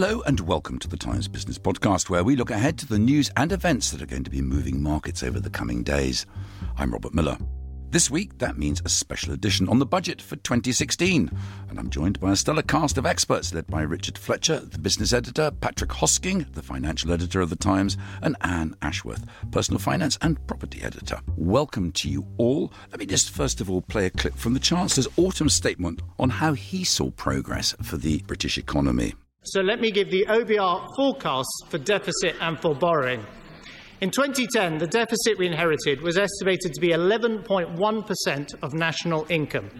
Hello and welcome to the Times Business Podcast, where we look ahead to the news and events that are going to be moving markets over the coming days. I'm Robert Miller. This week, that means a special edition on the budget for 2016. And I'm joined by a stellar cast of experts led by Richard Fletcher, the business editor, Patrick Hosking, the financial editor of The Times, and Anne Ashworth, personal finance and property editor. Welcome to you all. Let me just first of all play a clip from the Chancellor's autumn statement on how he saw progress for the British economy. So let me give the OBR forecasts for deficit and for borrowing. In 2010, the deficit we inherited was estimated to be 11.1% of national income.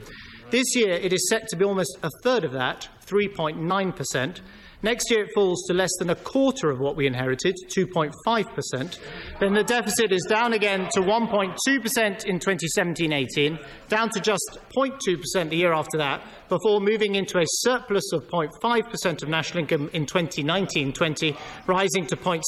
This year, it is set to be almost a third of that, 3.9%, Next year, it falls to less than a quarter of what we inherited, 2.5%. Then the deficit is down again to 1.2% in 2017 18, down to just 0.2% the year after that, before moving into a surplus of 0.5% of national income in 2019 20, rising to 0.6%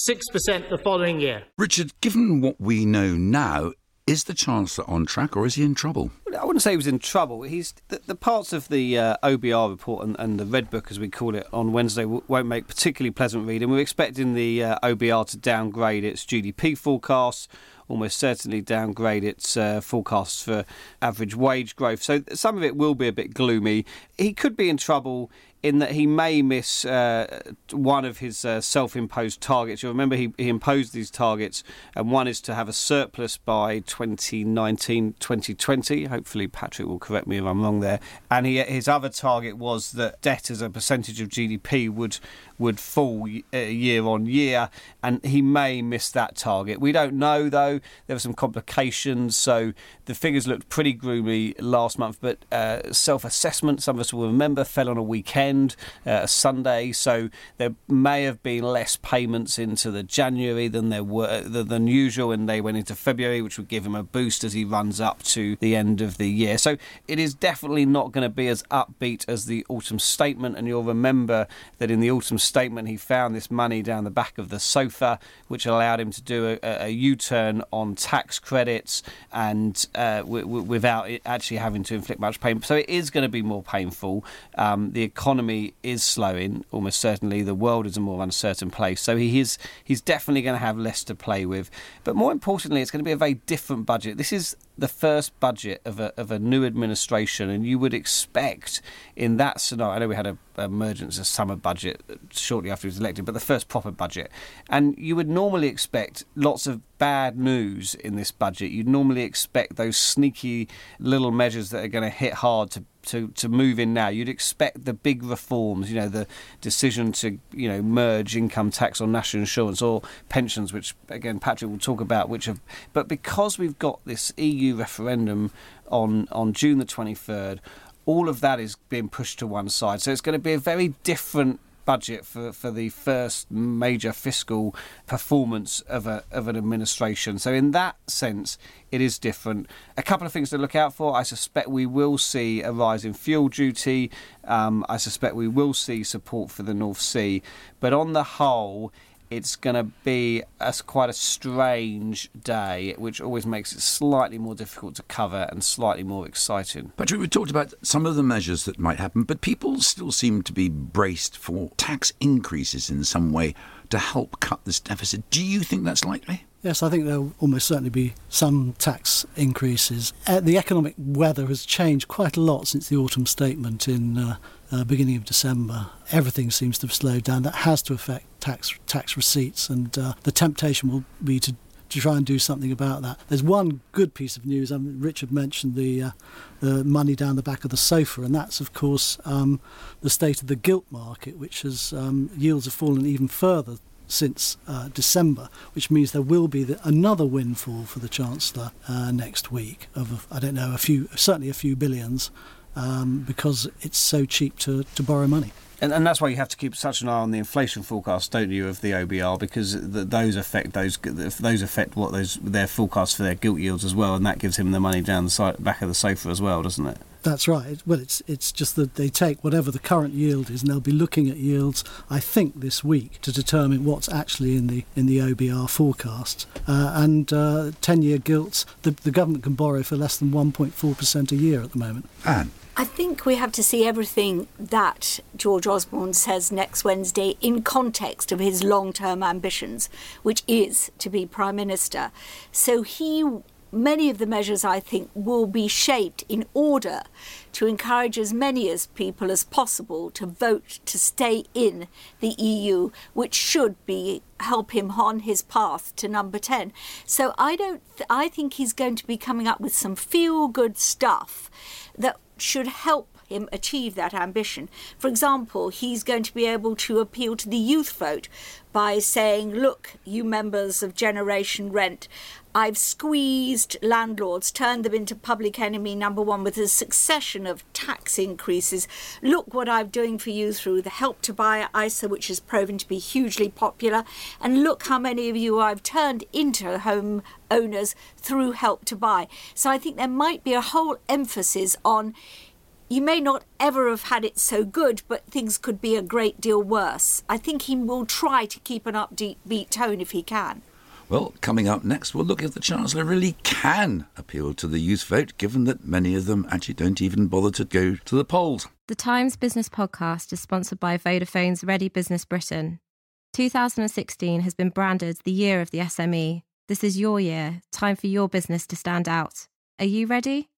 the following year. Richard, given what we know now, is the Chancellor on track or is he in trouble? I wouldn't say he was in trouble. He's the, the parts of the uh, OBR report and, and, the Red Book, as we call it, on Wednesday w- won't make particularly pleasant reading. We're expecting the uh, OBR to downgrade its GDP forecasts, almost certainly downgrade its uh, forecasts for average wage growth. So some of it will be a bit gloomy. He could be in trouble in that he may miss uh, one of his uh, self imposed targets. You'll remember he, he imposed these targets, and one is to have a surplus by 2019 2020. Hopefully, Patrick will correct me if I'm wrong there. And he, his other target was that debt as a percentage of GDP would would fall uh, year on year, and he may miss that target. We don't know though. There were some complications, so the figures looked pretty gloomy last month. But uh, self assessment, some of us will remember, fell on a weekend, uh, a Sunday, so there may have been less payments into the January than there were than usual, and they went into February, which would give him a boost as he runs up to the end of the year. So it is definitely not going to be as upbeat as the autumn statement, and you'll remember that in the autumn statement, he found this money down the back of the sofa, which allowed him to do a, a U turn on tax credits and uh, w- w- without actually having to inflict much pain. So it is going to be more painful. Um, the economy is slowing, almost certainly. The world is a more uncertain place. So he is he's definitely going to have less to play with. But more importantly, it's going to be a very different budget. This is the first budget of a, of a new administration, and you would expect in that scenario. I know we had a emergence of summer budget shortly after he was elected, but the first proper budget, and you would normally expect lots of bad news in this budget. You'd normally expect those sneaky little measures that are going to hit hard to to, to move in now. You'd expect the big reforms, you know, the decision to, you know, merge income tax on national insurance or pensions, which again Patrick will talk about, which have but because we've got this EU referendum on on June the twenty third, all of that is being pushed to one side. So it's going to be a very different budget for, for the first major fiscal performance of, a, of an administration. So, in that sense, it is different. A couple of things to look out for. I suspect we will see a rise in fuel duty. Um, I suspect we will see support for the North Sea. But on the whole, it's going to be a, quite a strange day, which always makes it slightly more difficult to cover and slightly more exciting. Patrick, we talked about some of the measures that might happen, but people still seem to be braced for tax increases in some way to help cut this deficit. Do you think that's likely? Yes, I think there'll almost certainly be some tax increases. Uh, the economic weather has changed quite a lot since the autumn statement in uh, uh, beginning of December. Everything seems to have slowed down. That has to affect tax tax receipts, and uh, the temptation will be to to try and do something about that. There's one good piece of news. I mean, Richard mentioned the uh, the money down the back of the sofa, and that's of course um, the state of the gilt market, which has um, yields have fallen even further since uh, December, which means there will be the, another windfall for the Chancellor uh, next week of, I don't know, a few, certainly a few billions, um, because it's so cheap to, to borrow money. And, and that's why you have to keep such an eye on the inflation forecast, don't you, of the OBR, because the, those affect those those affect what those their forecasts for their gilt yields as well, and that gives him the money down the side, back of the sofa as well, doesn't it? That's right. Well, it's it's just that they take whatever the current yield is, and they'll be looking at yields. I think this week to determine what's actually in the in the OBR forecast. Uh, and uh, ten-year gilts, the, the government can borrow for less than 1.4 percent a year at the moment. And I think we have to see everything that George Osborne says next Wednesday in context of his long term ambitions, which is to be Prime Minister. So he many of the measures I think will be shaped in order to encourage as many as people as possible to vote to stay in the EU, which should be help him on his path to number 10. So I don't th- I think he's going to be coming up with some feel good stuff that should help him achieve that ambition. For example, he's going to be able to appeal to the youth vote by saying, Look, you members of Generation Rent, I've squeezed landlords, turned them into public enemy number one with a succession of tax increases. Look what I'm doing for you through the Help to Buy ISA, which has proven to be hugely popular. And look how many of you I've turned into home owners through Help to Buy. So I think there might be a whole emphasis on you may not ever have had it so good, but things could be a great deal worse. I think he will try to keep an upbeat tone if he can. Well, coming up next, we'll look if the Chancellor really can appeal to the youth vote, given that many of them actually don't even bother to go to the polls. The Times Business Podcast is sponsored by Vodafone's Ready Business Britain. 2016 has been branded the year of the SME. This is your year, time for your business to stand out. Are you ready?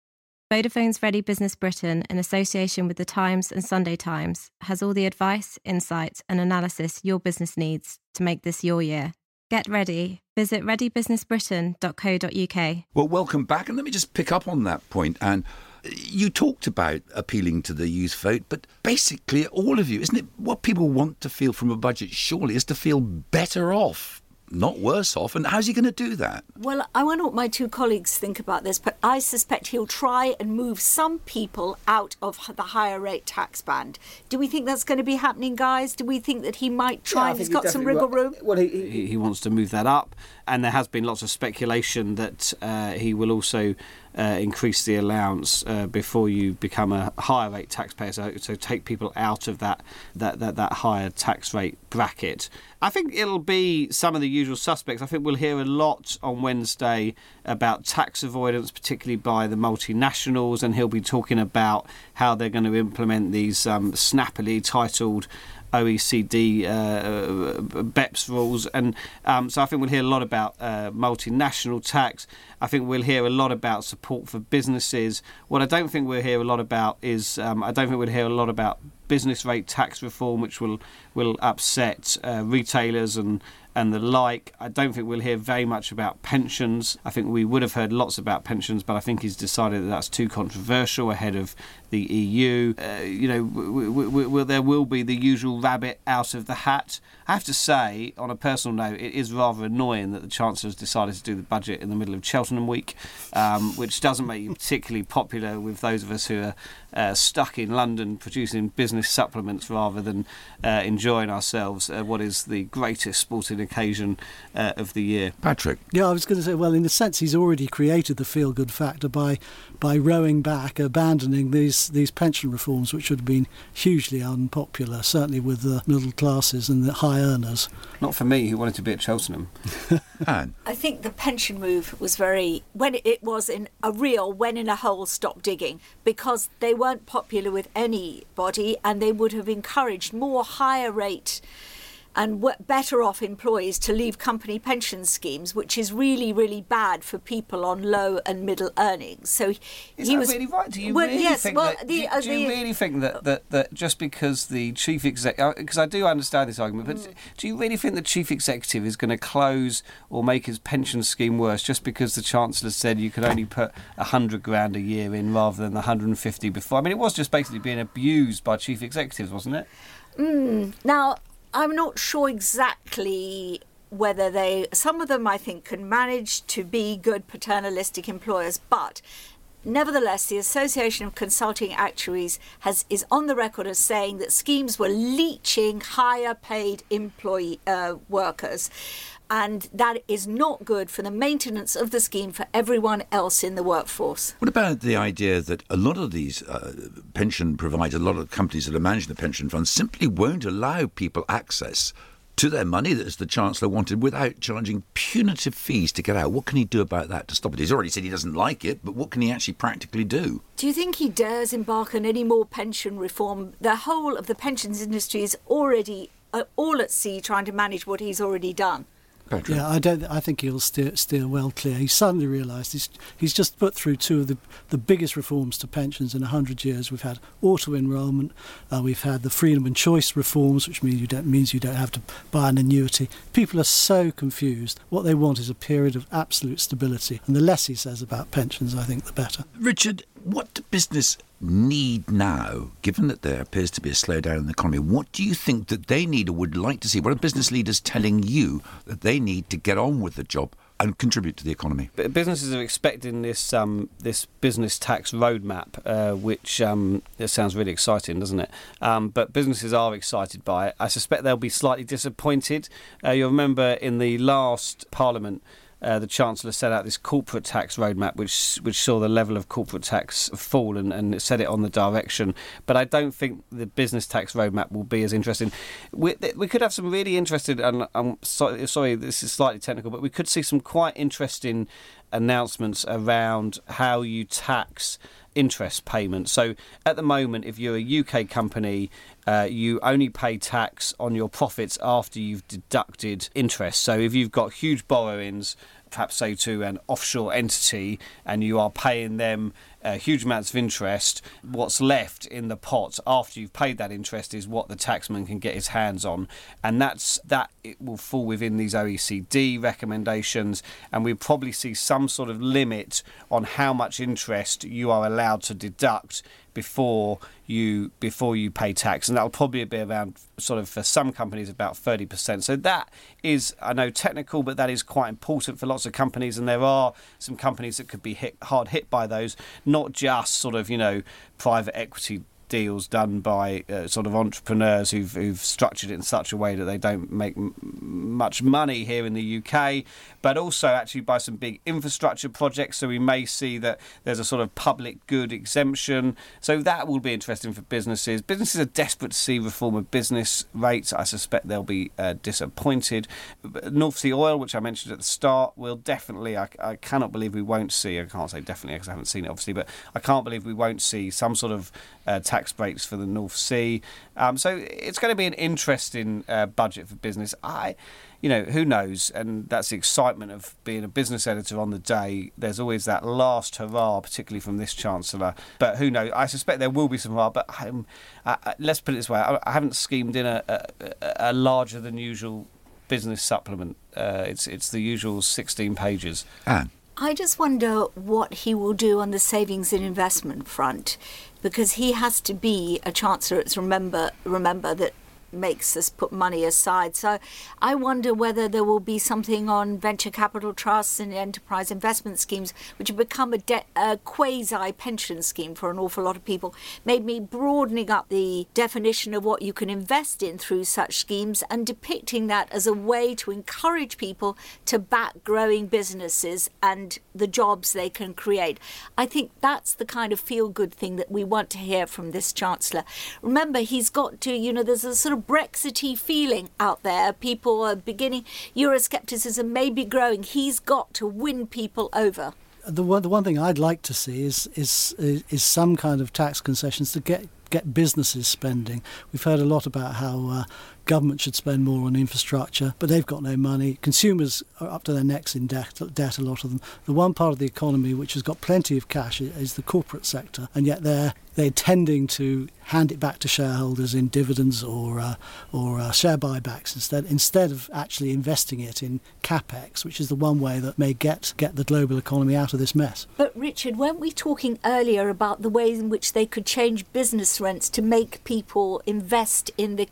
Vodafone's Ready Business Britain, in association with the Times and Sunday Times, has all the advice, insight, and analysis your business needs to make this your year. Get ready. Visit readybusinessbritain.co.uk. Well, welcome back. And let me just pick up on that point. And uh, you talked about appealing to the youth vote, but basically, all of you, isn't it what people want to feel from a budget, surely, is to feel better off not worse off. And how's he going to do that? Well, I wonder what my two colleagues think about this, but I suspect he'll try and move some people out of the higher rate tax band. Do we think that's going to be happening, guys? Do we think that he might try yeah, and he's got some wriggle room? Well, he, he, he, wants to move that up, and there has been lots of speculation that uh, he will also uh, increase the allowance uh, before you become a higher rate taxpayer. So, so take people out of that, that, that, that higher tax rate bracket. I think it'll be some of the usual suspects. I think we'll hear a lot on Wednesday about tax avoidance, particularly by the multinationals, and he'll be talking about how they're going to implement these um, snappily titled OECD uh, BEPS rules, and um, so I think we'll hear a lot about uh, multinational tax. I think we'll hear a lot about support for businesses. What I don't think we'll hear a lot about is um, I don't think we'll hear a lot about business rate tax reform, which will will upset uh, retailers and and the like. I don't think we'll hear very much about pensions. I think we would have heard lots about pensions, but I think he's decided that that's too controversial ahead of the EU. Uh, you know, w- w- w- there will be the usual rabbit out of the hat. I have to say, on a personal note, it is rather annoying that the Chancellor has decided to do the budget in the middle of Cheltenham Week, um, which doesn't make you particularly popular with those of us who are uh, stuck in London producing business supplements rather than uh, enjoying ourselves at what is the greatest sporting occasion uh, of the year. Patrick. Yeah, I was going to say, well, in a sense, he's already created the feel good factor by by rowing back, abandoning these, these pension reforms, which would have been hugely unpopular, certainly with the middle classes and the high earners. Not for me, who wanted to be at Cheltenham. Anne. I think the pension move was very, when it was in a real when in a hole, stop digging, because they weren't popular with anybody and they would have encouraged more higher rate and better off employees to leave company pension schemes, which is really, really bad for people on low and middle earnings. So is he was really right? Do you well, really yes, think well, that? the, do, uh, do you really think that, that, that just because the chief executive, because I do understand this argument, but mm. do you really think the chief executive is going to close or make his pension scheme worse just because the chancellor said you could only put a hundred grand a year in rather than the 150 before? I mean, it was just basically being abused by chief executives, wasn't it? Mm. Now, I'm not sure exactly whether they, some of them I think can manage to be good paternalistic employers, but Nevertheless, the Association of Consulting Actuaries has, is on the record as saying that schemes were leeching higher paid employee uh, workers and that is not good for the maintenance of the scheme for everyone else in the workforce. What about the idea that a lot of these uh, pension providers, a lot of companies that are managing the pension funds, simply won't allow people access to their money, as the Chancellor wanted, without charging punitive fees to get out. What can he do about that to stop it? He's already said he doesn't like it, but what can he actually practically do? Do you think he dares embark on any more pension reform? The whole of the pensions industry is already uh, all at sea trying to manage what he's already done. Patrick. Yeah, I don't. I think he'll steer, steer well clear. He suddenly realised he's he's just put through two of the the biggest reforms to pensions in hundred years. We've had auto enrolment, uh, we've had the freedom and choice reforms, which means you don't means you don't have to buy an annuity. People are so confused. What they want is a period of absolute stability, and the less he says about pensions, I think, the better. Richard, what do business need now, given that there appears to be a slowdown in the economy? What do you think that they need or would like to see? What are business leaders telling you that they need to get on with the job and contribute to the economy? Businesses are expecting this um, this business tax roadmap, uh, which um, it sounds really exciting, doesn't it? Um, but businesses are excited by it. I suspect they'll be slightly disappointed. Uh, you'll remember in the last Parliament. Uh, the Chancellor set out this corporate tax roadmap, which which saw the level of corporate tax fall and, and set it on the direction. But I don't think the business tax roadmap will be as interesting. We, we could have some really interesting, and I'm sorry, sorry, this is slightly technical, but we could see some quite interesting announcements around how you tax interest payments. So at the moment, if you're a UK company, uh, you only pay tax on your profits after you've deducted interest. So if you've got huge borrowings, perhaps say to an offshore entity, and you are paying them uh, huge amounts of interest, what's left in the pot after you've paid that interest is what the taxman can get his hands on, and that's that. It will fall within these OECD recommendations, and we probably see some sort of limit on how much interest you are allowed to deduct before you before you pay tax, and that'll probably be around sort of for some companies about thirty percent. So that is I know technical, but that is quite important for lots of companies, and there are some companies that could be hit hard hit by those, not just sort of you know private equity deals done by uh, sort of entrepreneurs who've, who've structured it in such a way that they don't make m- much money here in the UK, but also actually by some big infrastructure projects. So we may see that there's a sort of public good exemption. So that will be interesting for businesses. Businesses are desperate to see reform of business rates. I suspect they'll be uh, disappointed. North Sea oil, which I mentioned at the start, will definitely. I, I cannot believe we won't see. I can't say definitely because I haven't seen it obviously, but I can't believe we won't see some sort of uh, tax breaks for the North Sea. Um, so it's going to be an interesting uh, budget for business. I, you know, who knows? And that's the excitement of being a business editor on the day. There's always that last hurrah, particularly from this chancellor. But who knows? I suspect there will be some hurrah. But um, let's put it this way: I, I haven't schemed in a, a, a, larger than usual business supplement. Uh, it's it's the usual 16 pages. Anne. I just wonder what he will do on the savings and investment front because he has to be a chancellor. It's remember remember that makes us put money aside. So I wonder whether there will be something on venture capital trusts and enterprise investment schemes, which have become a, de- a quasi pension scheme for an awful lot of people. Maybe broadening up the definition of what you can invest in through such schemes and depicting that as a way to encourage people to back growing businesses and the jobs they can create. I think that's the kind of feel good thing that we want to hear from this Chancellor. Remember, he's got to, you know, there's a sort of Brexity feeling out there. People are beginning, Euroscepticism may be growing. He's got to win people over. The one, the one thing I'd like to see is, is, is some kind of tax concessions to get get businesses spending. We've heard a lot about how uh, government should spend more on infrastructure, but they've got no money. Consumers are up to their necks in debt, debt a lot of them. The one part of the economy which has got plenty of cash is the corporate sector, and yet they're they're tending to hand it back to shareholders in dividends or uh, or uh, share buybacks instead instead of actually investing it in capex, which is the one way that may get get the global economy out of this mess. But Richard, weren't we talking earlier about the ways in which they could change business rents to make people invest in the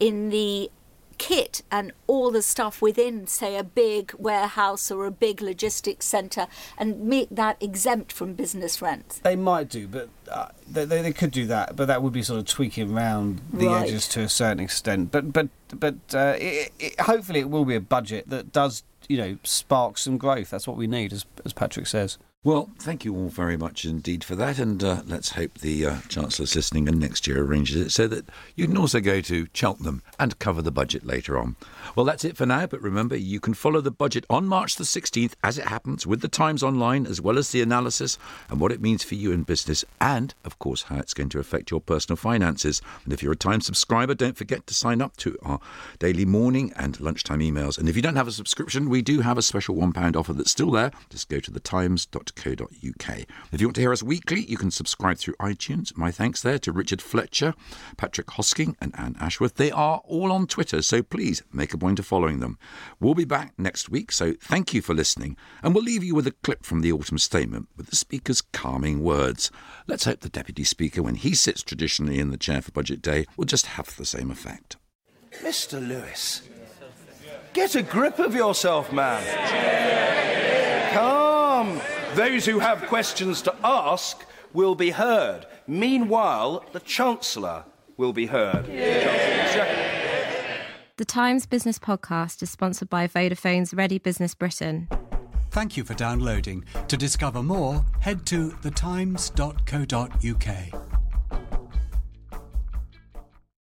in the kit and all the stuff within, say, a big warehouse or a big logistics centre and make that exempt from business rent? They might do, but uh, they, they, could do that, but that would be sort of tweaking around the right. edges to a certain extent. But but but uh, it, it, hopefully it will be a budget that does you know spark some growth. That's what we need, as as Patrick says. Well, thank you all very much indeed for that, and uh, let's hope the uh, Chancellor's listening and next year arranges it so that you can also go to Cheltenham and cover the budget later on. Well, that's it for now, but remember you can follow the budget on March the 16th as it happens with the Times Online, as well as the analysis and what it means for you in business, and of course how it's going to affect your personal finances. And if you're a Times subscriber, don't forget to sign up to our daily morning and lunchtime emails. And if you don't have a subscription, we do have a special £1 offer that's still there. Just go to thetimes.com If you want to hear us weekly, you can subscribe through iTunes. My thanks there to Richard Fletcher, Patrick Hosking, and Anne Ashworth. They are all on Twitter, so please make a point of following them. We'll be back next week, so thank you for listening, and we'll leave you with a clip from the autumn statement with the Speaker's calming words. Let's hope the Deputy Speaker, when he sits traditionally in the chair for Budget Day, will just have the same effect. Mr. Lewis, get a grip of yourself, man. Come. Those who have questions to ask will be heard. Meanwhile, the Chancellor will be heard. The Times Business Podcast is sponsored by Vodafone's Ready Business Britain. Thank you for downloading. To discover more, head to thetimes.co.uk.